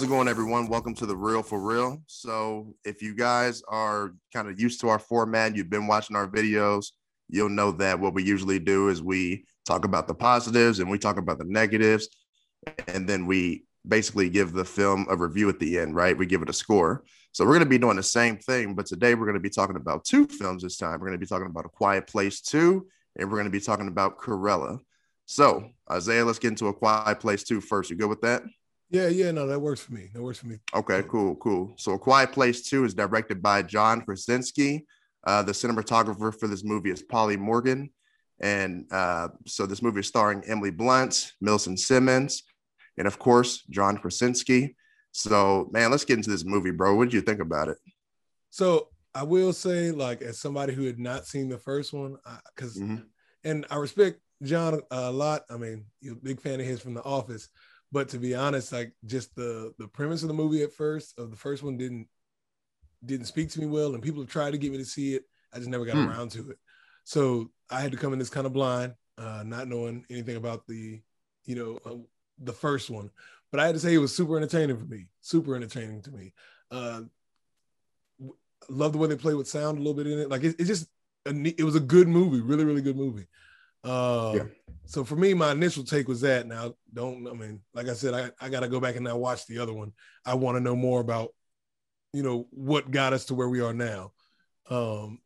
how's it going, everyone? Welcome to the Real for Real. So, if you guys are kind of used to our format, you've been watching our videos, you'll know that what we usually do is we talk about the positives and we talk about the negatives, and then we basically give the film a review at the end, right? We give it a score. So, we're going to be doing the same thing, but today we're going to be talking about two films this time. We're going to be talking about A Quiet Place 2, and we're going to be talking about Cruella. So, Isaiah, let's get into A Quiet Place 2 first. You good with that? Yeah, yeah, no, that works for me. That works for me. Okay, cool, cool. So, A Quiet Place 2 is directed by John Krasinski. Uh, the cinematographer for this movie is Polly Morgan. And uh, so, this movie is starring Emily Blunt, Millicent Simmonds, and of course, John Krasinski. So, man, let's get into this movie, bro. What did you think about it? So, I will say, like, as somebody who had not seen the first one, because, mm-hmm. and I respect John a lot. I mean, you're a big fan of his from The Office but to be honest, like just the the premise of the movie at first of the first one didn't didn't speak to me well, and people have tried to get me to see it. I just never got hmm. around to it. So I had to come in this kind of blind, uh, not knowing anything about the, you know, uh, the first one. But I had to say it was super entertaining for me. Super entertaining to me. Uh, love the way they play with sound a little bit in it. Like it, it just, it was a good movie. Really, really good movie. Uh, yeah. So for me, my initial take was that. Now, don't I mean, like I said, I, I got to go back and now watch the other one. I want to know more about, you know, what got us to where we are now. Um,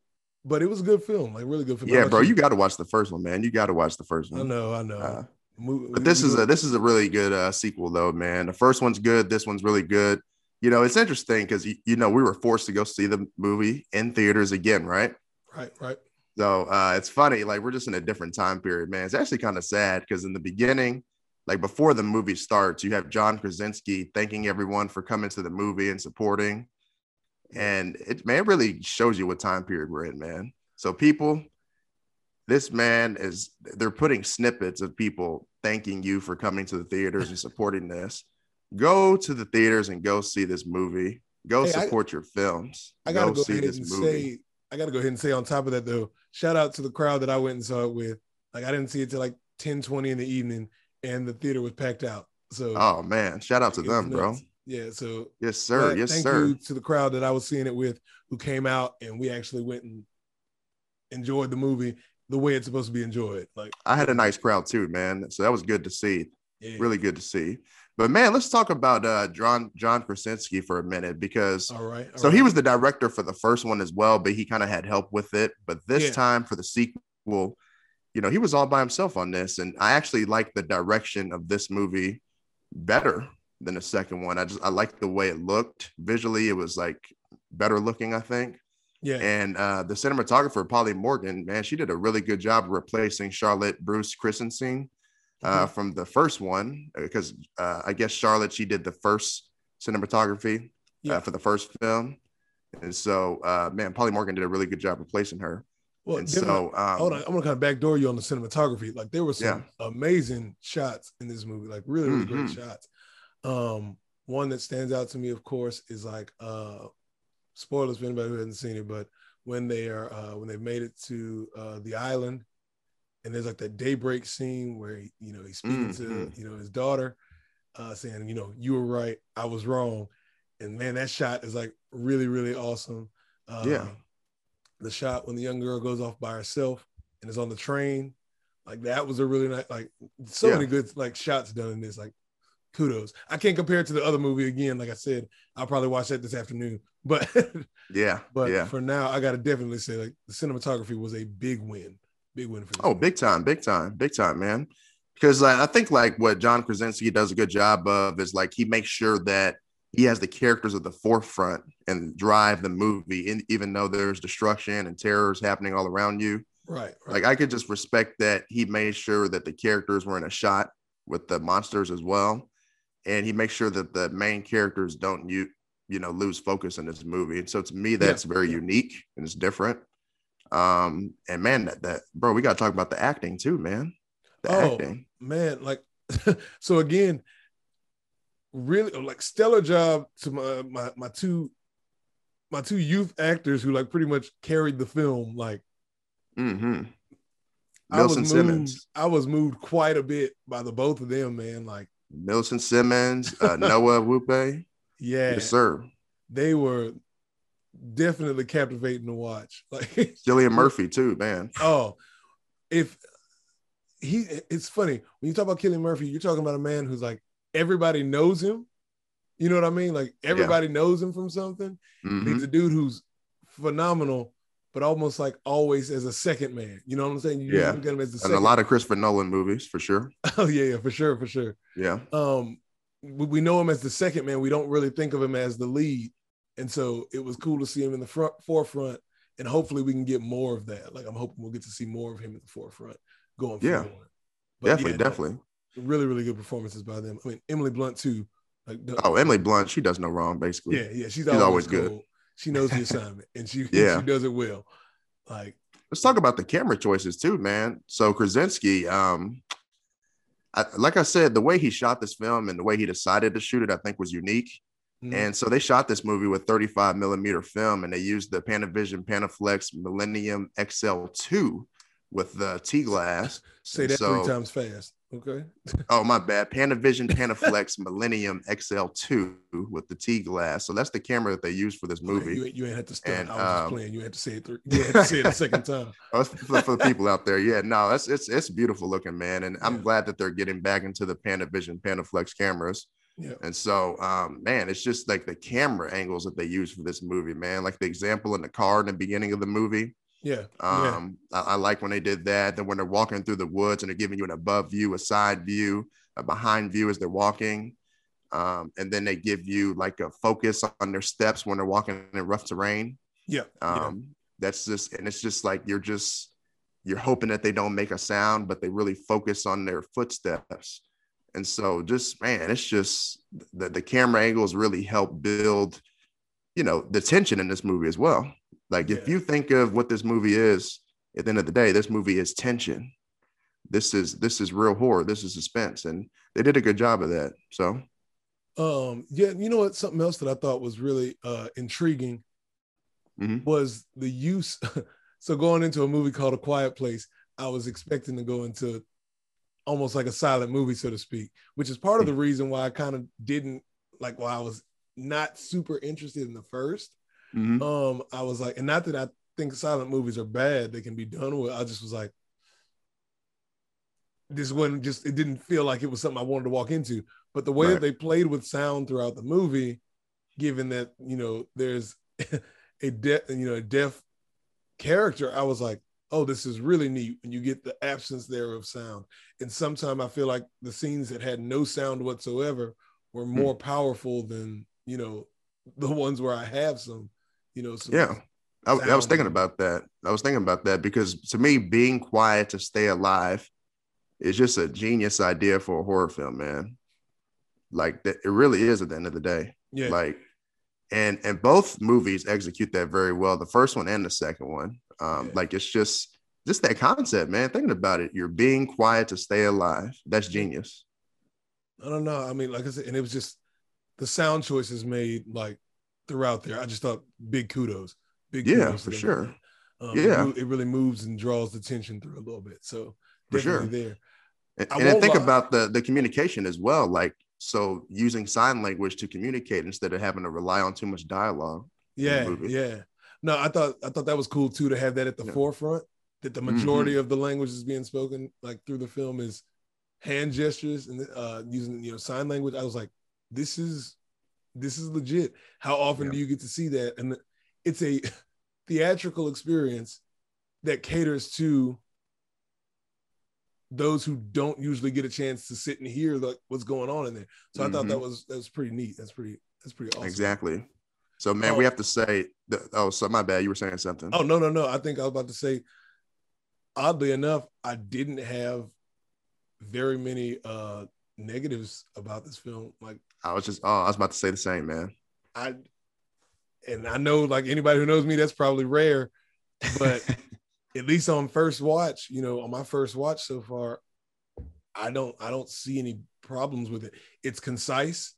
but it was a good film, like really good film. Yeah, bro, you, you got to watch the first one, man. You got to watch the first one. I know, I know. Uh, but this is a this is a really good uh, sequel, though, man. The first one's good. This one's really good. You know, it's interesting because you know we were forced to go see the movie in theaters again, right? Right, right. So uh, it's funny, like we're just in a different time period, man. It's actually kind of sad because in the beginning, like before the movie starts, you have John Krasinski thanking everyone for coming to the movie and supporting. And it man, it really shows you what time period we're in, man. So people, this man is they're putting snippets of people thanking you for coming to the theaters and supporting this. Go to the theaters and go see this movie. Go hey, support I, your films. I gotta go, go see this movie. Say, I gotta go ahead and say on top of that though, shout out to the crowd that I went and saw it with. Like I didn't see it till like 10, 20 in the evening, and the theater was packed out. So oh man, shout out to them, bro. Yeah. So yes, sir. That, yes, thank sir. you to the crowd that I was seeing it with, who came out and we actually went and enjoyed the movie the way it's supposed to be enjoyed. Like I had a nice crowd too, man. So that was good to see. Yeah. Really good to see. But man, let's talk about uh, John John Krasinski for a minute because all right, all so right. he was the director for the first one as well, but he kind of had help with it. But this yeah. time for the sequel, you know, he was all by himself on this, and I actually like the direction of this movie better than the second one. I just I like the way it looked visually. It was like better looking, I think. Yeah. And uh, the cinematographer Polly Morgan, man, she did a really good job replacing Charlotte Bruce Christensen uh, from the first one because uh, I guess Charlotte she did the first cinematography uh, yeah. uh, for the first film, and so uh, man, Polly Morgan did a really good job replacing her. Well, and so um, hold on, I'm gonna kind of backdoor you on the cinematography. Like there were some yeah. amazing shots in this movie, like really, really mm-hmm. great shots. Um, one that stands out to me, of course, is like uh, spoilers for anybody who hasn't seen it, but when they are uh, when they made it to uh, the island and there's like that daybreak scene where he, you know he's speaking mm-hmm. to you know his daughter, uh, saying you know you were right, I was wrong, and man, that shot is like really really awesome. Uh, yeah, the shot when the young girl goes off by herself and is on the train, like that was a really nice like so yeah. many good like shots done in this like kudos. I can't compare it to the other movie again. Like I said, I'll probably watch that this afternoon. But yeah, but yeah. for now, I gotta definitely say like the cinematography was a big win. Big win for. Oh, big time, big time, big time, man. Because I think like what John Krasinski does a good job of is like he makes sure that he has the characters at the forefront and drive the movie, in, even though there's destruction and terrors happening all around you. Right, right. Like I could just respect that he made sure that the characters were in a shot with the monsters as well, and he makes sure that the main characters don't you you know lose focus in this movie. And so to me, that's yeah. very unique and it's different. Um, and man, that, that bro, we gotta talk about the acting too, man. The oh, acting, man, like so again, really like stellar job to my my my two my two youth actors who like pretty much carried the film. Like, mm-hmm. I was moved, I was moved quite a bit by the both of them, man. Like, Millicent Simmonds, uh, Noah Jupe. Yeah, yes, sir. They were definitely captivating to watch. Like Cillian Murphy too, man. Oh, if he, it's funny when you talk about Cillian Murphy, you're talking about a man who's like everybody knows him. You know what I mean? Like everybody yeah. knows him from something. Mm-hmm. He's a dude who's phenomenal, but almost like always as a second man. You know what I'm saying? You yeah. Get him as the and a lot of Christopher Nolan movies for sure. Oh yeah, yeah, for sure, for sure. Yeah. Um, we know him as the second man. We don't really think of him as the lead, and so it was cool to see him in the front forefront. And hopefully, we can get more of that. Like I'm hoping we'll get to see more of him in the forefront going yeah. forward. But definitely, yeah, definitely. Really, really good performances by them. I mean, Emily Blunt too. Like, oh, Emily Blunt, she does no wrong, basically. Yeah, yeah, she's, she's always, always good. She knows the assignment, and she yeah. she does it well. Like, let's talk about the camera choices too, man. So Krasinski, um, I, like I said, the way he shot this film and the way he decided to shoot it, I think was unique. Mm-hmm. And so they shot this movie with 35 millimeter film, and they used the Panavision Panaflex Millennium XL2 with the T glass. Say that so, three times fast. Okay. oh, my bad. Panavision Panaflex Millennium XL2 with the T glass. So that's the camera that they used for this movie. Okay, you, you ain't had to start. And, I was um, just playing. You had to say it. Three, you had to say it a second time. Oh, for, for, the people out there. Yeah, no, that's it's it's beautiful looking, man. And yeah. I'm glad that they're getting back into the Panavision Panaflex cameras. Yeah. And so, um, man, it's just like the camera angles that they use for this movie, man. Like the example in the car in the beginning of the movie yeah. Um, yeah. I, I, like when they did that. Then when they're walking through the woods and they're giving you an above view, a side view, a behind view as they're walking. Um, and then they give you like a focus on their steps when they're walking in rough terrain. Yeah. Um, yeah. that's just and it's just like you're just you're hoping that they don't make a sound, but they really focus on their footsteps. And so just man, it's just the, the camera angles really help build, you know, the tension in this movie as well. Like yeah. if you think of what this movie is, at the end of the day, this movie is tension. This is this is real horror. This is suspense, and they did a good job of that. So, um, yeah, you know what? Something else that I thought was really uh, intriguing mm-hmm. was the use. so going into a movie called A Quiet Place, I was expecting to go into almost like a silent movie, so to speak, which is part of the reason why I kind of didn't like why I was not super interested in the first Mm-hmm. Um, I was like, and not that I think silent movies are bad, they can be done with. I just was like, this wasn't just it didn't feel like it was something I wanted to walk into. But the way right. that they played with sound throughout the movie, given that you know there's a deaf you know a deaf character, I was like, oh, this is really neat. And you get the absence there of sound. And sometimes I feel like the scenes that had no sound whatsoever were hmm. more mm. powerful than you know the ones where I have some you know. yeah, I, I, was thinking about that. I was thinking about that because to me, being quiet to stay alive is just a genius idea for a horror film, man. Like that, it really is at the end of the day. Yeah. Like, and and both movies execute that very well. The first one and the second one. Um, yeah. like it's just just that concept, man. Thinking about it, you're being quiet to stay alive. That's genius. I don't know. I mean, like I said, and it was just the sound choices made like throughout there. I just thought big kudos. Big yeah, kudos for sure. Um, yeah, it, really moves and draws the tension through a little bit. So for sure there. And, and then think lie. about the the communication as well. Like so, using sign language to communicate instead of having to rely on too much dialogue. Yeah, yeah. No, I thought I thought that was cool too to have that at the yeah. forefront. That the majority mm-hmm. of the language is being spoken like through the film is hand gestures and uh, using you know sign language. I was like, this is this is legit. How often yeah. do you get to see that? And it's a theatrical experience that caters to those who don't usually get a chance to sit and hear like what's going on in there. So mm-hmm. I thought that mm-hmm. was that was pretty neat. That's pretty that's pretty awesome. Exactly. So man, oh, we have to say that, oh, so my bad. You were saying something. Oh no, no, no. I think I was about to say, oddly enough, I didn't have very many uh negatives about this film. Like I was just, oh, I was about to say the same, man. I, and I know, like anybody who knows me, that's probably rare, but at least on first watch, you know, on my first watch so far, I don't, I don't see any problems with it. It's concise,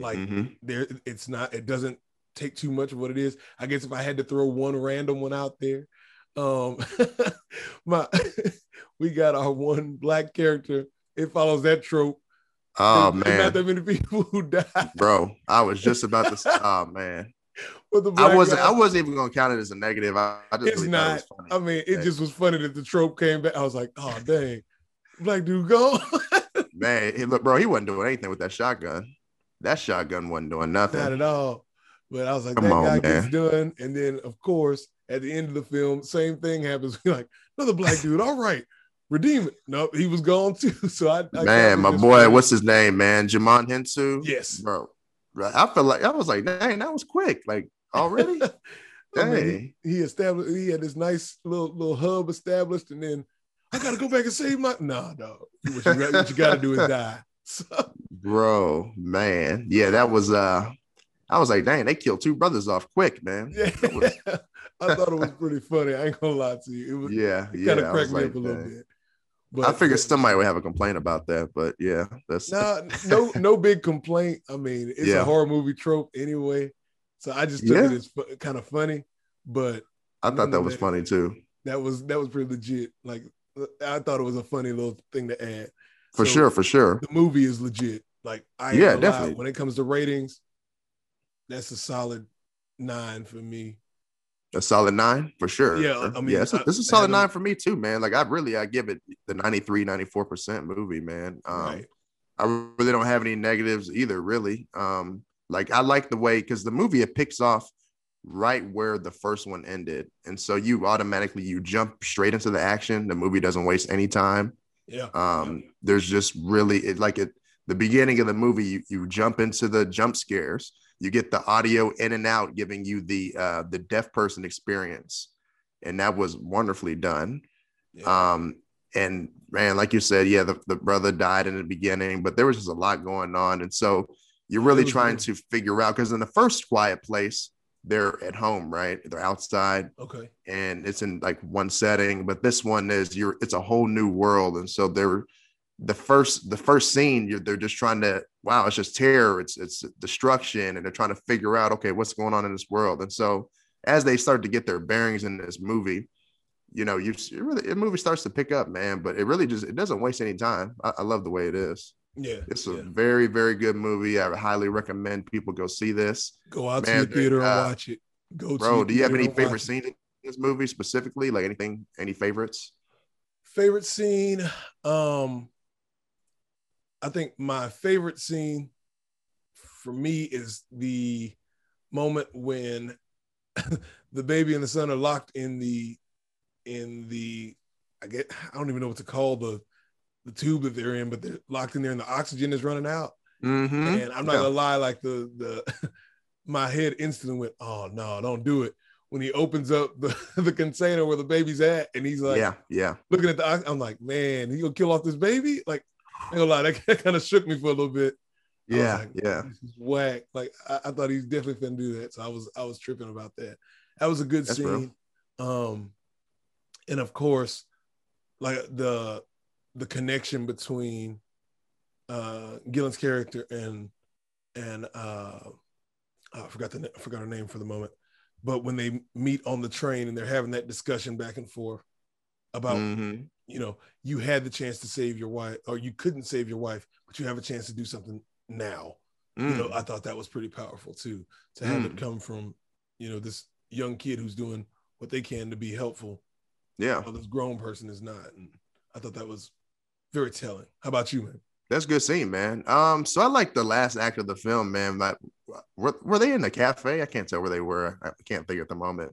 like mm-hmm. there, it's not, it doesn't take too much of what it is. I guess if I had to throw one random one out there, um, my, we got our one black character it follows that trope Oh there's, man, not that many people who died, bro. I was just about to. oh man. I wasn't. Guy, I wasn't even gonna count it as a negative. I, I just it's really not. It I mean, it just was funny that the trope came back. I was like, oh dang, black dude go. man, he, look, bro, he wasn't doing anything with that shotgun. That shotgun wasn't doing nothing. Not at all. But I was like, Come that on, guy man. gets done, and then of course at the end of the film, same thing happens. We're like, another black dude. All right, redeem it. Nope, he was gone too. So I, I man, my boy, what's his name, man? Djimon Hounsou. Yes, bro. I felt like I was like, dang, that was quick. Like already. I mean, he, he, established. He had this nice little little hub established, and then I gotta go back and save my. Nah, no. What you, what you gotta do is die. So. Bro, man, yeah, that was. uh I was like, dang, they killed two brothers off quick, man. Yeah. Was... I thought it was pretty funny. I ain't gonna lie to you. It was yeah, it yeah. Kind of cracked me like, up a little bit. But I figured somebody would have a complaint about that, but yeah, that's nah, no no big complaint. I mean, it's yeah. a horror movie trope anyway, so I just took yeah. it as fu- kind of funny. But I thought that was funny too. That was that was pretty legit. Like I thought it was a funny little thing to add. For so, sure, for sure. The movie is legit. Like I yeah, definitely. When it comes to ratings, that's a solid nine for me a solid nine for sure. Yeah, I mean, yeah, it's a, it's a solid nine for me too, man. Like I really, I give it the 93, 94 percent movie, man. Um, right. I really don't have any negatives either, really. Um, like I like the way because the movie it picks off right where the first one ended, and so you automatically you jump straight into the action. The movie doesn't waste any time. Yeah. Um, there's just really it like it. The beginning of the movie, you, you jump into the jump scares you get the audio in and out giving you the uh the deaf person experience. And that was wonderfully done. Yeah. um and man like you said yeah the, the brother died in the beginning but there was just a lot going on. And so you're really trying good. to figure out because in the first quiet place they're at home right? They're outside. Okay. And it's in like one setting but this one is you're it's a whole new world. And so they're the first the first scene they're just trying to wow it's just terror it's it's destruction and they're trying to figure out okay what's going on in this world. And so as they start to get their bearings in this movie you know you really the movie starts to pick up man but it really just it doesn't waste any time. I, I love the way it is. Yeah it's a yeah. very very good movie. I highly recommend people go see this. Go out man, to the theater uh, and watch it. Go bro do you have any favorite scenes in this movie specifically? Like anything any favorites? Favorite scene um I think my favorite scene for me is the moment when the baby and the son are locked in the in the I get I don't even know what to call the the tube that they're in, but they're locked in there and the oxygen is running out. Mm-hmm. And I'm not yeah. gonna lie, like the the my head instantly went, oh no, don't do it. When he opens up the, the container where the baby's at, and he's like, yeah, yeah, looking at the, I'm like, man, he gonna kill off this baby? Like, ain't gonna lie, that kind of shook me for a little bit. Yeah, like, yeah. Whack. Like I, I, thought he's definitely gonna do that. So I was I was tripping about that. That was a good That's scene. Real. Um and of course, like the the connection between uh Cillian's character and and uh oh, I forgot the I forgot her name for the moment. But when they meet on the train and they're having that discussion back and forth about mm-hmm you know, you had the chance to save your wife, or you couldn't save your wife, but you have a chance to do something now. Mm. You know, mm. I thought that was pretty powerful too, to have mm. it come from, you know, this young kid who's doing what they can to be helpful. Yeah. While this grown person is not. And I thought that was very telling. How about you, man? That's good scene, man. Um, so I like the last act of the film, man. Like, were, were they in the cafe? I can't tell where they were. I can't think at the moment.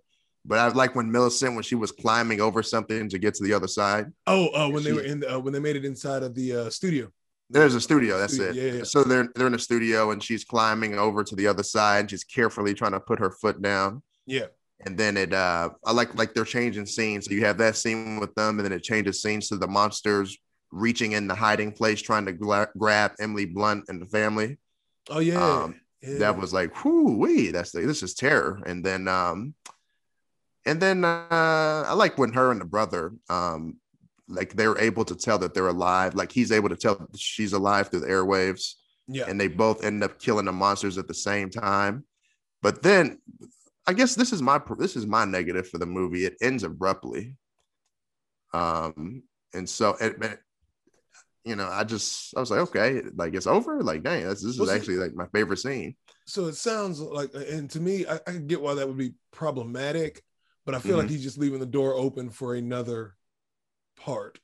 But I like when Millicent when she was climbing over something to get to the other side. Oh, uh, when she, they were in uh, when they made it inside of the uh, studio. There's a studio. That's studio, it. Yeah, yeah. So they're they're in a studio and she's climbing over to the other side. She's carefully trying to put her foot down. Yeah. And then it uh I like like they're changing scenes. So you have that scene with them, and then it changes scenes to the monsters reaching in the hiding place, trying to gra- grab Emily Blunt and the family. Oh yeah. Um, yeah. That was like, whoo, wee, that's the, this is terror. And then um and then uh, I like when her and the brother, um, like they're able to tell that they're alive. Like he's able to tell she's alive through the airwaves. Yeah. And they both end up killing the monsters at the same time. But then I guess this is my this is my negative for the movie. It ends abruptly. Um, and so it, you know, I just I was like, okay, like it's over. Like, dang, this, this is actually like my favorite scene. So it sounds like, and to me, I, I get why that would be problematic, but I feel mm-hmm. like he's just leaving the door open for another part.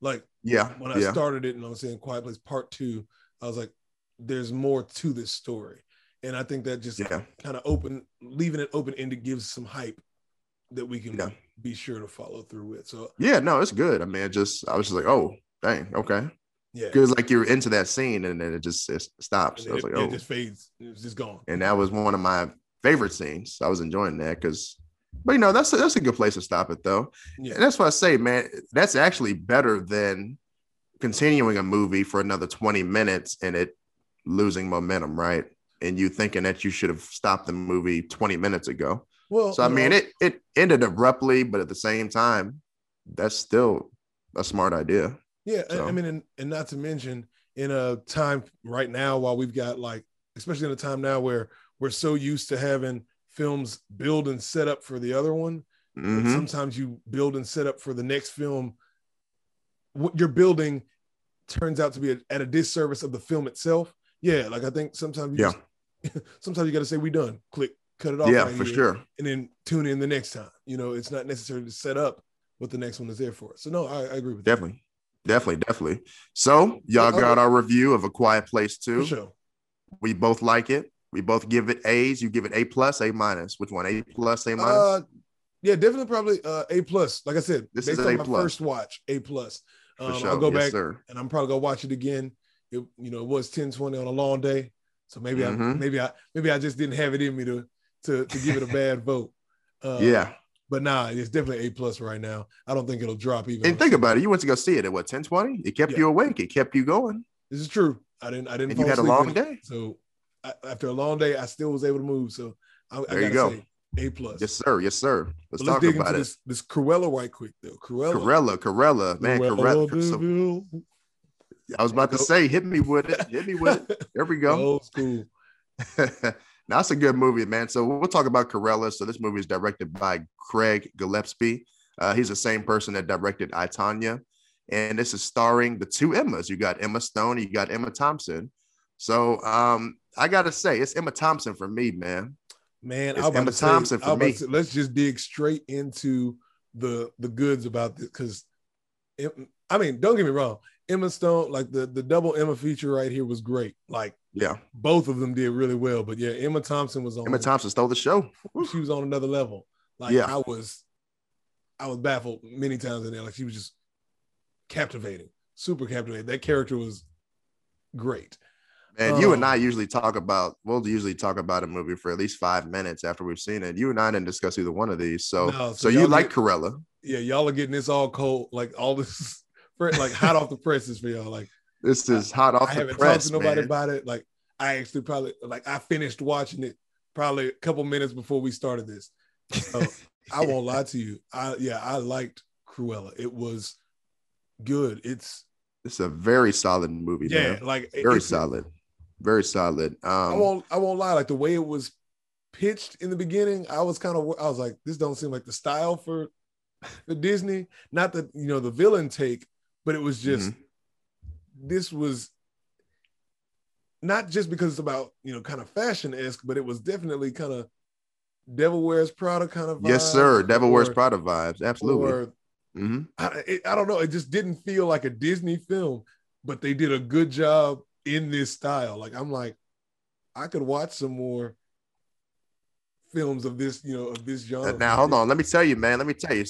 Like, yeah, when I yeah. started it and I was saying Quiet Place Part Two, I was like, there's more to this story, and I think that just yeah. kind of open, leaving it open ended gives some hype that we can yeah. be sure to follow through with. So yeah, no, it's good. I mean, just I was just like, oh, dang, okay. Yeah, because like you're into that scene and then it just it stops. I was it, like, oh, it just fades. It's just gone. And that was one of my favorite scenes. I was enjoying that because, but you know, that's a, that's a good place to stop it though. Yeah. And that's what I say, man. That's actually better than continuing a movie for another 20 minutes and it losing momentum, right? And you thinking that you should have stopped the movie 20 minutes ago. Well, so I mean, know, it it ended abruptly, but at the same time, that's still a smart idea. Yeah, so. I mean, and, and not to mention in a time right now, while we've got like, especially in a time now where we're so used to having films build and set up for the other one. Mm-hmm. Sometimes you build and set up for the next film. What you're building turns out to be a, at a disservice of the film itself. Yeah, like I think sometimes you yeah. Just, sometimes you got to say we done. Click, cut it off. Yeah, right for here, sure. And then tune in the next time. You know, it's not necessary to set up what the next one is there for. So no, I, I agree with definitely. That. Definitely, definitely. So y'all got our review of A Quiet Place too. Sure. We both like it. We both give it A's. You give it A plus, A minus. Which one? A plus, A minus? Uh, yeah, definitely, probably uh, A plus. Like I said, this based is on my plus. first watch, A plus. Um, sure. I'll go yes, back sir. and I'm probably gonna watch it again. It, you know, it was 10 20 on a long day, so maybe mm-hmm. I maybe I maybe I just didn't have it in me to to to give it a bad vote. Uh, yeah, but nah, it's definitely A plus right now. I don't think it'll drop even. And think about it. You went to go see it at what 10 20? It kept yeah. you awake. It kept you going. This is true. I didn't. I didn't. And you had a long day. So after a long day, I still was able to move. So I, there I you go. A plus. Yes, sir. Yes, sir. Let's, let's talk about it. This, this Cruella right quick though. Cruella. Cruella. Cruella. Man, Cruella. Cruella. So, I was about to say, hit me with it. Hit me with it. There we go. Old school. Now, that's a good movie, man. So we'll talk about Cruella. So this movie is directed by Craig Gillespie. Uh, he's the same person that directed I, Tonya. And this is starring the two Emmas. You got Emma Stone, you got Emma Thompson. So um, I gotta say, it's Emma Thompson for me, man. Man, it's Emma Thompson for me. Say, let's just dig straight into the the goods about this because I mean, don't get me wrong. Emma Stone, like the the double Emma feature right here was great. Like, yeah, both of them did really well. But yeah, Emma Thompson was on. Emma Thompson stole the show. She was on another level. Like, yeah. I was, I was baffled many times in there. Like, she was just captivating, super captivating. That character was great. And um, you and um, I usually talk about, we'll usually talk about a movie for at least five minutes after we've seen it. You and I didn't discuss either one of these. So, no, so, so you like get, Cruella. Yeah, y'all are getting this all cold, like all this like hot off the presses for y'all. Like this is hot off I, the I haven't press, talked to nobody man. about it. Like I actually probably like I finished watching it probably a couple minutes before we started this. So I won't lie to you. I yeah, I liked Cruella. It was good. It's it's a very solid movie. Yeah, man. like very solid, very solid. Um, I won't I won't lie. Like the way it was pitched in the beginning, I was kind of I was like, this don't seem like the style for the Disney. Not that you know the villain take, but it was just mm-hmm. this was not just because it's about you know kind of fashion esque, but it was definitely kind of Devil Wears Prada kind of. Vibes, yes, sir. Devil or, Wears Prada vibes. Absolutely. Or, mm-hmm. I, it, I don't know. It just didn't feel like a Disney film, but they did a good job in this style. Like I'm like, I could watch some more films of this, you know, of this genre. Now, hold on. Let me tell you, man. Let me tell you.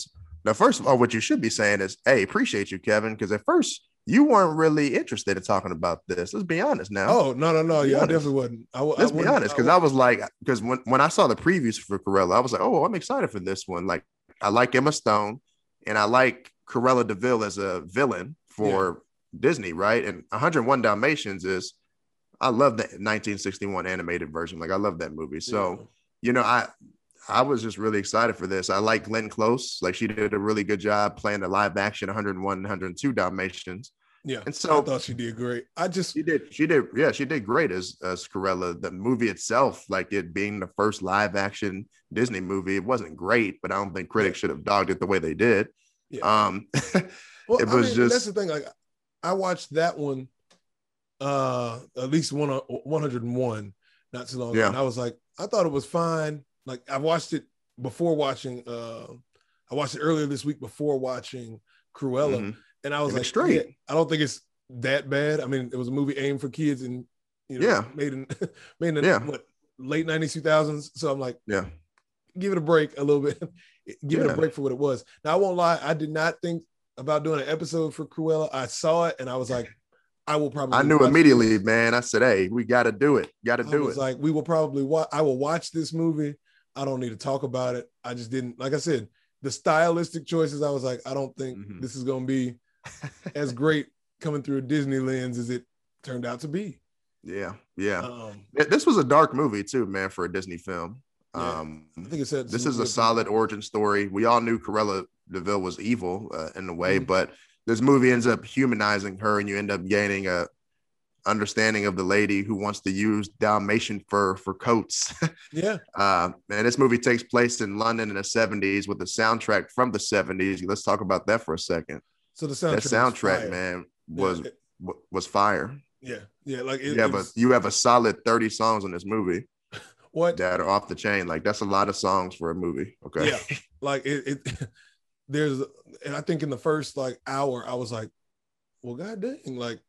Now, first of all, what you should be saying is, "Hey, appreciate you, Kevin," because at first you weren't really interested in talking about this. Let's be honest now. Oh no, no, no, yeah, I definitely wasn't. I, Let's I be honest, because I, I, was like, because when when I saw the previews for Cruella, I was like, oh, I'm excited for this one. Like, I like Emma Stone, and I like Cruella de Vil as a villain for. Disney, right? And 101 Dalmatians is, I love the 1961 animated version. Like, I love that movie. So, yeah. you know, I I was just really excited for this. I like Glenn Close. Like she did a really good job playing the live action 101, 102 Dalmatians. Yeah. And so I thought she did great. I just she did she did yeah, she did great as as Cruella. The movie itself, like it being the first live action Disney movie, it wasn't great, but I don't think critics should have dogged it the way they did. Yeah. Um well, it was I mean, just that's the thing. Like I watched that one uh at least one 101 not too long ago. And I was like, I thought it was fine. Like I watched it before watching uh I watched it earlier this week before watching Cruella. Mhm. And I was And like, straight. yeah, I don't think it's that bad. I mean, it was a movie aimed for kids and you know, Yeah. made in made in the Yeah. what late 90s, 2000s. So I'm like, Yeah. give it a break a little bit. give it a break for what it was. Now I won't lie, I did not think about doing an episode for Cruella. I saw it and I was like, I will probably I knew immediately, man. I said, "Hey, we got to do it. Got to do was it." like, we will probably watch. I will watch this movie. I don't need to talk about it. I just didn't. Like I said, the stylistic choices. I was like, I don't think Mhm. this is going to be as great coming through a Disney lens as it turned out to be. yeah, yeah. Um, Th- This was a dark movie too, man, for a Disney film. Yeah. Um, I think it said this is a solid origin story. We all knew Cruella de Vil was evil uh, in a way, Mhm. but this movie ends up humanizing her, and you end up gaining a understanding of the lady who wants to use Dalmatian fur for coats. Yeah, uh, and this movie takes place in London in the '70s with a soundtrack from the '70s. Let's talk about that for a second. so the soundtrack. That soundtrack, fire. man, Yeah, was w- was fire. yeah, yeah. Like it, You have it a you have a solid 30 songs in this movie what? that are off the chain. Like that's a lot of songs for a movie. Okay. Yeah. like it, it there's and I think in the first like hour I was like, well, god dang, like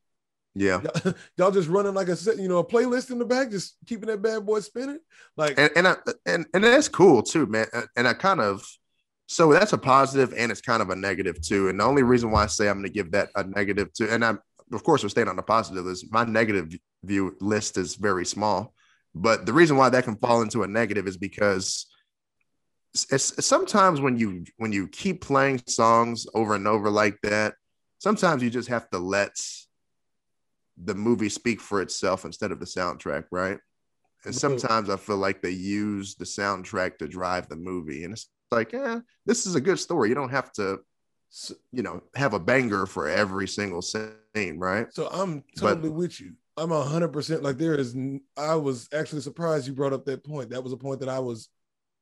Yeah. y'all, y'all just running like a set, you know, a playlist in the back, just keeping that bad boy spinning. Like And and I, and and that's cool too, man. And- I kind of so that's a positive and it's kind of a negative too. And the only reason why I say I'm going to give that a negative too, and I'm of course we're staying on the positive is my negative view list is very small. But the reason why that can fall into a negative is because it's, sometimes when you when you keep playing songs over and over like that, sometimes you just have to let the movie speak for itself instead of the soundtrack, right? And sometimes I feel like they use the soundtrack to drive the movie, and it's like, yeah, this is a good story. You don't have to, you know, have a banger for every single scene, right? so I'm But- totally with you. I'm a hundred percent like there is, I was actually surprised you brought up that point. That was a point that I was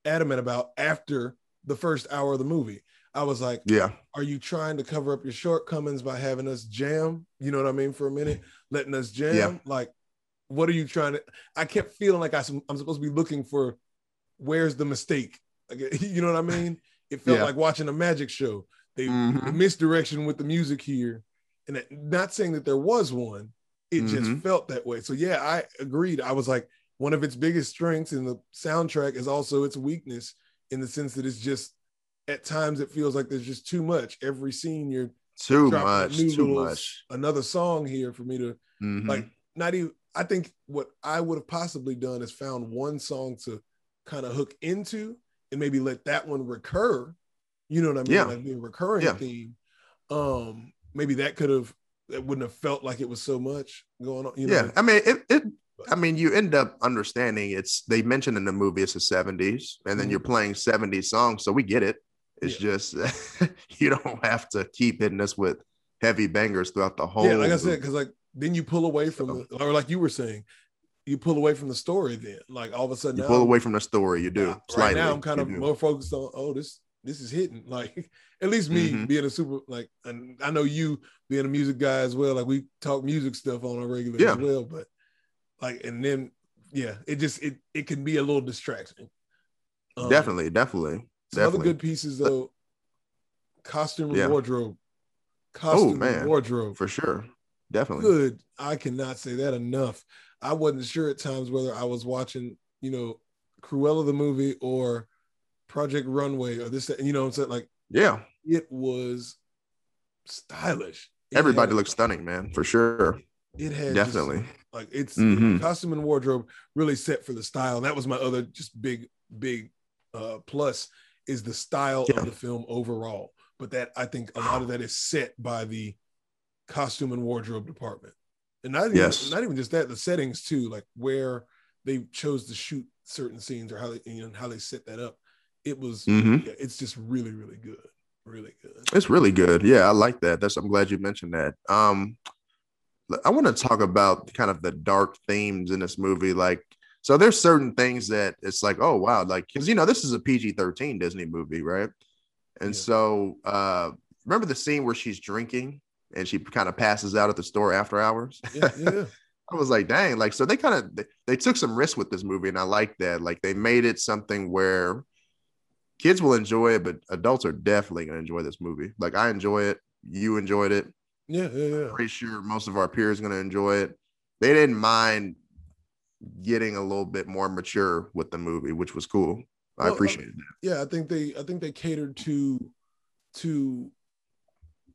adamant about after the first hour of the movie. I was like, Yeah, are you trying to cover up your shortcomings by having us jam? You know what I mean? For a minute, letting us jam. Yeah. Like, what are you trying to? I kept feeling like I, am supposed to be looking for where's the mistake. Like, you know what I mean? It felt Yeah. like watching a magic show. They Mhm. the misdirection with the music here, and not saying that there was one. It just Mhm. felt that way. So yeah, I agreed. I was like, one of its biggest strengths in the soundtrack is also its weakness in the sense that it's just at times it feels like there's just too much. Every scene you're too much, too little- much. another song here for me to Mhm. like not even I think what I would have possibly done is found one song to kind of hook into and maybe let that one recur. You know what I mean? Yeah. Like be a recurring Yeah. theme. Um, maybe that could have that wouldn't have felt like it was so much going on. You know, yeah, I mean, it, it. I mean, you end up understanding it's. They mentioned in the movie it's the '70s, and then you're playing '70s songs, so we get it. It's just you don't have to keep hitting us with heavy bangers throughout the whole. yeah, like I said, because like then you pull away from the, or like you were saying, you pull away from the story. Then like all of a sudden you now, pull away from the story. You do right slightly. now I'm kind you of do. more focused on oh this this is hitting like at least me Mhm. being a super like and I know you being a music guy as well like we talk music stuff on a regular Yeah. as well but like and then yeah it just it it can be a little distraction Um, definitely, definitely, some other good pieces though costume Yeah. wardrobe costume man. and wardrobe for sure, definitely. good. I cannot say that enough. I wasn't sure at times whether I was watching, you know, Cruella the movie or Project Runway or this, you know what I'm saying? Like Yeah, it was stylish. It everybody had- looks stunning, man, for sure. It just- Definitely. like it's Mhm. costume and wardrobe really set for the style. And that was my other just big, big uh plus is the style Yeah. of the film overall. But that I think a lot of that is set by the costume and wardrobe department. And not even, Yes. not even just that, the settings too, like where they chose to shoot certain scenes or how they you know how they set that up. It was Mhm. yeah, it's just really, really good. Really good. It's really good. Yeah, I like that. That's I'm glad you mentioned that. Um I want to talk about kind of the dark themes in this movie. Like, so there's certain things that it's like, oh wow, like because you know this is a PG-13 Disney movie, right? And Yeah. so uh remember the scene where she's drinking and she kind of passes out at the store after hours. Yeah, yeah. I was like, dang, like so they kind of they, they took some risk with this movie, and I like that. Like they made it something where kids will enjoy it, but adults are definitely gonna enjoy this movie. Like I enjoy it, you enjoyed it. Yeah, yeah, yeah. Pretty sure most of our peers gonna enjoy it. They didn't mind getting a little bit more mature with the movie, which was cool. I Well, appreciate that. yeah i think they i think they catered to to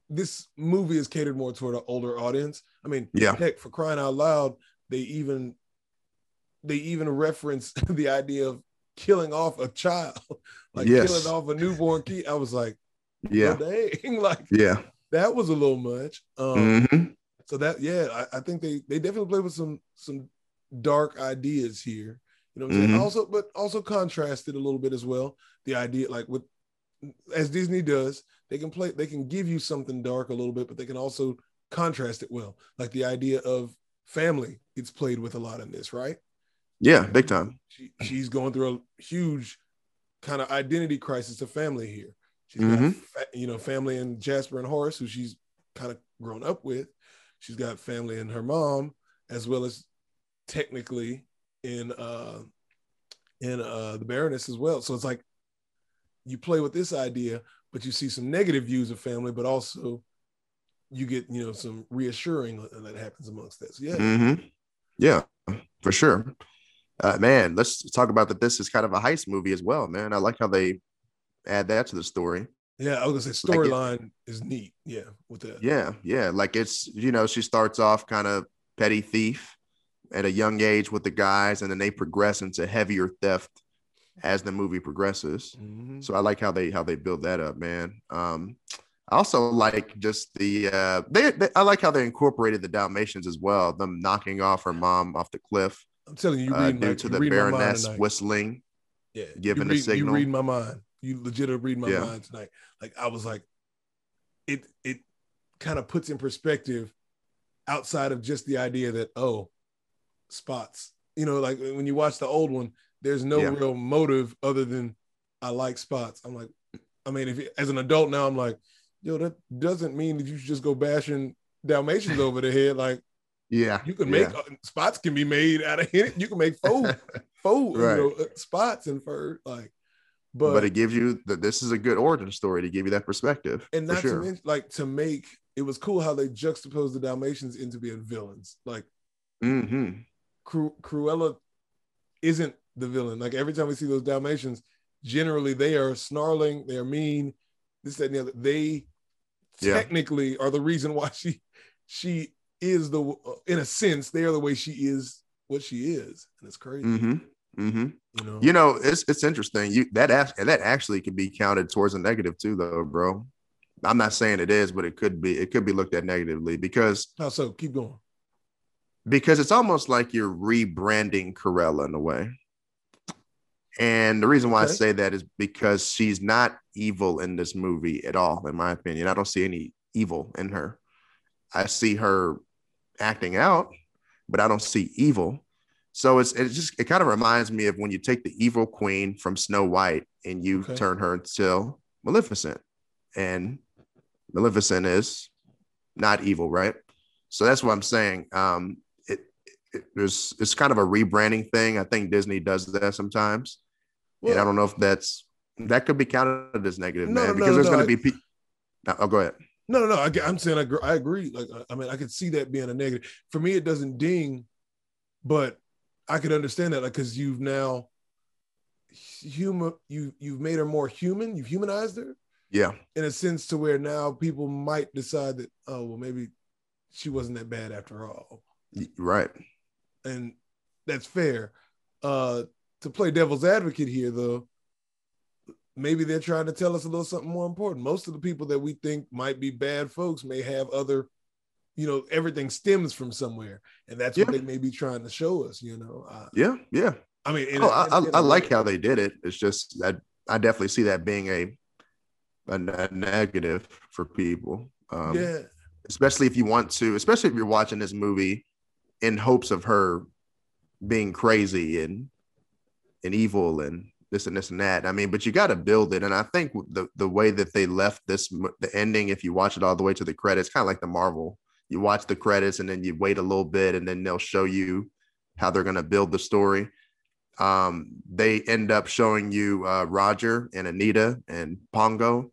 this movie is catered more toward an older audience i mean Yeah. heck for crying out loud they even they even reference the idea of killing off a child like Yes. killing off a newborn kid i was like Yeah, dang like yeah. That was a little much um Mhm. so that yeah I, I think they they definitely play with some some dark ideas here you know what i'm saying Mhm. also but also contrasted a little bit as well the idea like with as disney does they can play they can give you something dark a little bit but they can also contrast it well like the idea of family gets played with a lot in this right Yeah, big time. she, she's going through a huge kind of identity crisis of family here She's Mhm. got you know family in Jasper and Horace, who she's kind of grown up with. She's got family in her mom, as well as technically in uh in uh the Baroness as well. So it's like you play with this idea, but you see some negative views of family, but also you get you know some reassuring that happens amongst that. So yeah, hmm Yeah, for sure. Uh, man, let's talk about that. This is kind of a heist movie as well, man. I like how they add that to the story. yeah. I was gonna say Like storyline is neat. Yeah, with that. Yeah, yeah. Like it's, you know, she starts off kind of petty thief at a young age with the guys, and then they progress into heavier theft as the movie progresses. Mhm. So I like how they how they build that up, man. Um, I also like just the uh, they, they I like how they incorporated the Dalmatians as well. Them knocking off her mom off the cliff I'm telling you, you uh, read due to the read Baroness whistling. Yeah, giving you the signal. You read my mind. You legit read my Yeah. mind tonight. Like I was like, it it kind of puts in perspective outside of just the idea that oh, spots. You know, like when you watch the old one, there's no Yeah. real motive other than I like spots. I'm like, I mean, if as an adult now, I'm like, yo, that doesn't mean that you should just go bashing Dalmatians over the head. Like Yeah, you can make yeah. uh, spots can be made out of it. You can make faux faux Right. you know, uh, spots and fur like, but, but, it gives you that this is a good origin story to give you that perspective. and not sure. to mention like to make it was cool how they juxtaposed the Dalmatians into being villains. Like hmm Cru- Cruella isn't the villain. Like every time we see those Dalmatians, generally they are snarling, they are mean, this, that, and the other. They Yeah. technically are the reason why she she is the in a sense they are the way she is what she is, and it's crazy. hmm hmm You know, You know, it's it's interesting. You that that actually could be counted towards a negative too, though, bro. I'm not saying it is, but it could be. It could be looked at negatively because how so? Keep going. because it's almost like you're rebranding Cruella in a way. And the reason why Okay. I say that is because she's not evil in this movie at all, in my opinion. I don't see any evil in her. I see her acting out, but I don't see evil. So it's it just it kind of reminds me of when you take the evil queen from Snow White and you Okay. turn her into Maleficent. And Maleficent is not evil, right? So that's what I'm saying. Um, it, it there's it's kind of a rebranding thing. I think Disney does that sometimes, and I don't know if that's that could be counted as negative, No, man, no, because no, there's going to be. Pe- No, oh, go ahead. No, no, no. I, am saying I, I agree. Like, I mean, I could see that being a negative. For me, it doesn't ding, but I could understand that, like, because you've now human, you you've made her more human. You've humanized her Yeah, in a sense to where now people might decide that, oh, well, maybe she wasn't that bad after all. Right. and that's fair. Uh, to play devil's advocate here, though, maybe they're trying to tell us a little something more important. Most of the people that we think might be bad folks may have other, you know, everything stems from somewhere, and that's what they may be trying to show us. You know, uh, Yeah, yeah. I mean, Oh, I, I, in I a like how they did it. It's just that I definitely see that being a a, a negative for people. Um, yeah, especially if you want to, especially if you're watching this movie in hopes of her being crazy and and evil and this and this and that. I mean, but you got to build it. And I think the the way that they left this the ending, if you watch it all the way to the credits, kind of like the Marvel. You watch the credits and then you wait a little bit, and then they'll show you how they're going to build the story. Um, they end up showing you uh, Roger and Anita and Pongo,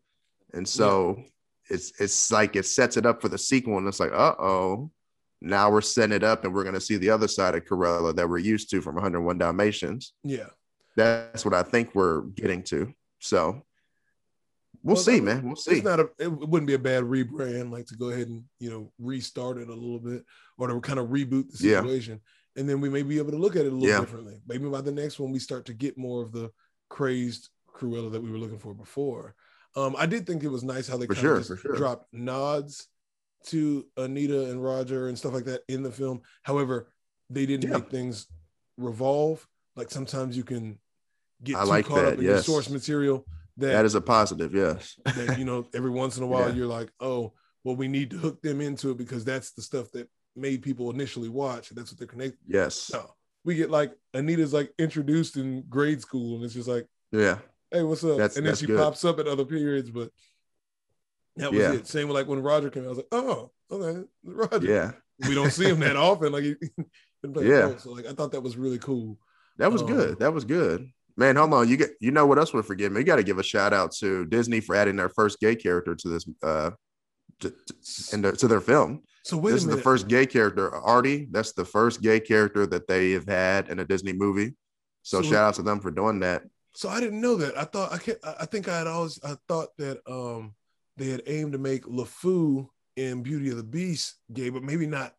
and so yeah. it's it's like it sets it up for the sequel, and it's like, uh oh, now we're setting it up and we're going to see the other side of Cruella that we're used to from 101 Dalmatians. Yeah. That's what I think we're getting to. So we'll, well see, man. We'll see. It's not a, it wouldn't be a bad rebrand, like to go ahead and, you know, restart it a little bit or to kind of reboot the situation. Yeah. And then we may be able to look at it a little yeah. differently. Maybe by the next one, we start to get more of the crazed Cruella that we were looking for before. Um, I did think it was nice how they kind sure, of sure. dropped nods to Anita and Roger and stuff like that in the film. However, they didn't yeah. make things revolve. Like sometimes you can get I too like caught that, up in yes. your source material. That, that is a positive, yes. that you know, every once in a while yeah. you're like, oh, well, we need to hook them into it because that's the stuff that made people initially watch. That's what they're connected. Yes. No, we get like Anita's like introduced in grade school, and it's just like, yeah, hey, what's up? That's, and then she good. pops up at other periods, but that was yeah. it. Same with like when Roger came, out, I was like, oh, okay, Roger. Yeah. We don't see him that often. Like he yeah. So like I thought that was really cool. That was um, good. That was good. Man, hold on. You get you know what else we're forgetting? We got to give a shout out to Disney for adding their first gay character to this uh to, to, to their film. So this is the first gay character, Artie. That's the first gay character that they have had in a Disney movie. So, so shout out to them for doing that. So I didn't know that. I thought I can't, I think I had always I thought that um they had aimed to make LeFou in Beauty of the Beast gay, but maybe not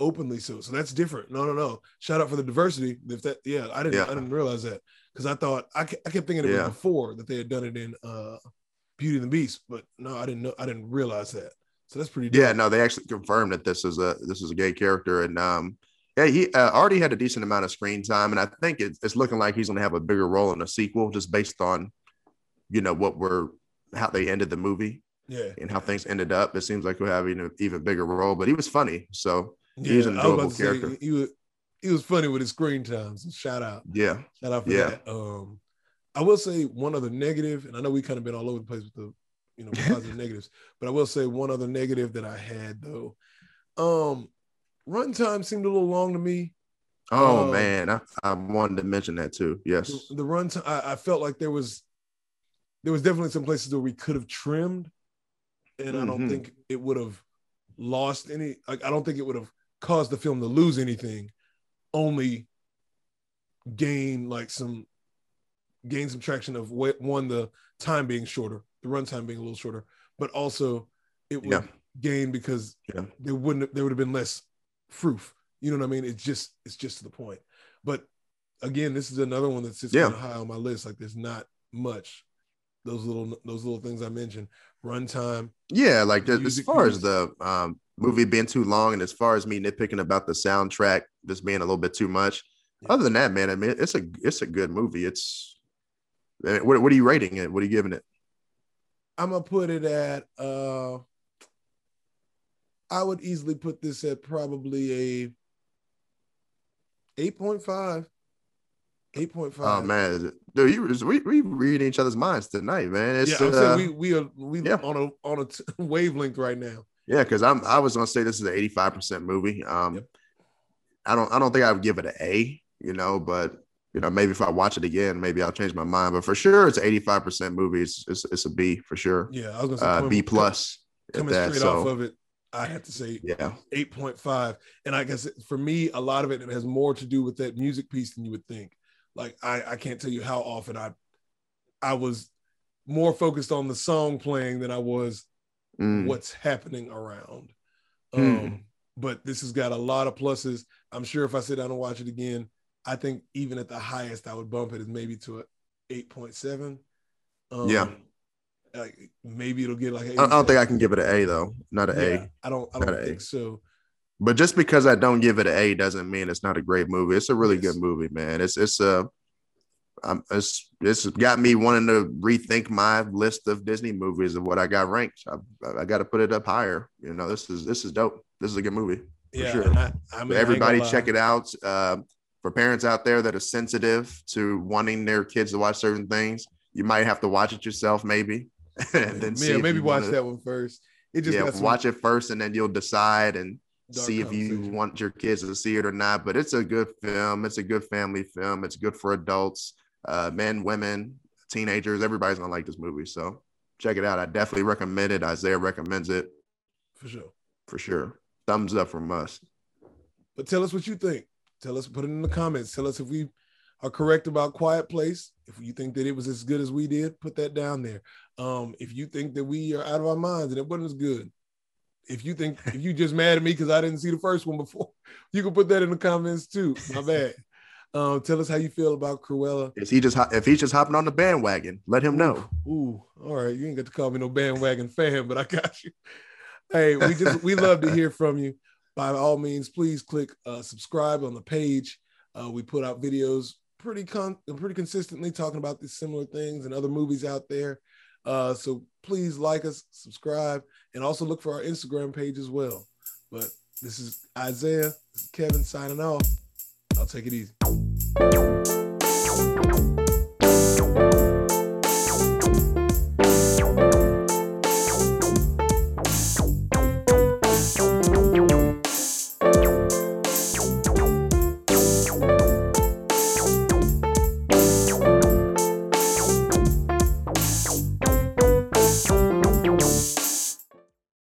openly so. So that's different. No, no, no. Shout out for the diversity. If that, yeah, I didn't, yeah. I didn't realize that because I thought I, I kept thinking it yeah. was before that they had done it in uh, Beauty and the Beast, but no, I didn't know. I didn't realize that. So that's pretty. Dope. Yeah, no, they actually confirmed that this is a this is a gay character, and um, yeah, he uh, already had a decent amount of screen time, and I think it's, it's looking like he's going to have a bigger role in the sequel, just based on, you know, what we're how they ended the movie. Yeah. And how things ended up. It seems like he'll have an even bigger role, but he was funny. So yeah, he's an enjoyable character. Say, he was he was funny with his screen times. Shout out. Yeah. Shout out for yeah. that. Um I will say one other negative, and I know we kind of been all over the place with the you know positive negatives, but I will say one other negative that I had though. Um runtime seemed a little long to me. Oh um, man, I, I wanted to mention that too. Yes. The, the runtime I, I felt like there was there was definitely some places where we could have trimmed and mm-hmm. I don't mm-hmm. think it would have lost any. Like, I don't think it would have caused the film to lose anything. Only gain like some gain some traction of what one the time being shorter, the runtime being a little shorter, but also it would yeah. gain because yeah. there wouldn't there would have been less proof. You know what I mean? It's just it's just to the point. But again, this is another one that sits yeah. kind of high on my list. Like there's not much those little those little things I mentioned runtime. Yeah, like the, as far as the um, movie being too long, and as far as me nitpicking about the soundtrack just being a little bit too much. Yeah. Other than that, man, I mean, it's a it's a good movie. It's what, what are you rating it? What are you giving it? I'm gonna put it at. uh I would easily put this at probably a 8.5. 8.5. Oh man, dude, you, we we reading each other's minds tonight, man. It's, yeah, I'm uh, saying we we are we yeah. on a on a t- wavelength right now. Yeah, because I'm I was gonna say this is an 85 percent movie. Um, yep. I don't I don't think I would give it an A, you know, but you know maybe if I watch it again, maybe I'll change my mind. But for sure, it's an 85 percent movie. It's, it's, it's a B for sure. Yeah, I was gonna say uh, B plus. Coming that, straight so. off of it, I have to say yeah 8.5. And I guess for me, a lot of it has more to do with that music piece than you would think. Like I, I can't tell you how often I I was more focused on the song playing than I was mm. what's happening around. Mm. Um, but this has got a lot of pluses. I'm sure if I sit down and watch it again, I think even at the highest, I would bump it as maybe to a 8.7. Um, yeah. Like maybe it'll get like. I don't think I can give it an A though. Not an yeah, A. I don't. I don't think so. But just because I don't give it an A doesn't mean it's not a great movie. It's a really yes. good movie, man. It's it's a um, it's it's got me wanting to rethink my list of Disney movies of what I got ranked. I, I got to put it up higher. You know, this is this is dope. This is a good movie. yeah, sure. I, I mean, everybody check it out. Uh, for parents out there that are sensitive to wanting their kids to watch certain things, you might have to watch it yourself, maybe. and then yeah, maybe watch wanna, that one first. It just yeah, watch it first, and then you'll decide and see if you want your kids to see it or not. But it's a good film. It's a good family film. It's good for adults, uh, men, women, teenagers. Everybody's gonna like this movie. So check it out. I definitely recommend it. Isaiah recommends it. For sure. For sure. Thumbs up from us. But tell us what you think. Tell us, put it in the comments. Tell us if we are correct about Quiet Place. If you think that it was as good as we did, put that down there. Um, if you think that we are out of our minds and it wasn't as good, if you think if you just mad at me because I didn't see the first one before, you can put that in the comments too. My bad. Um, tell us how you feel about Cruella. Is he just if he's just hopping on the bandwagon? Let him know. Ooh, all right. You ain't got to call me no bandwagon fan, but I got you. Hey, we just we love to hear from you. By all means, please click uh, subscribe on the page. Uh, we put out videos pretty con- pretty consistently talking about these similar things and other movies out there. Uh, so please like us, subscribe, and also look for our Instagram page as well. But this is Isaiah, this is Kevin signing off. I'll take it easy.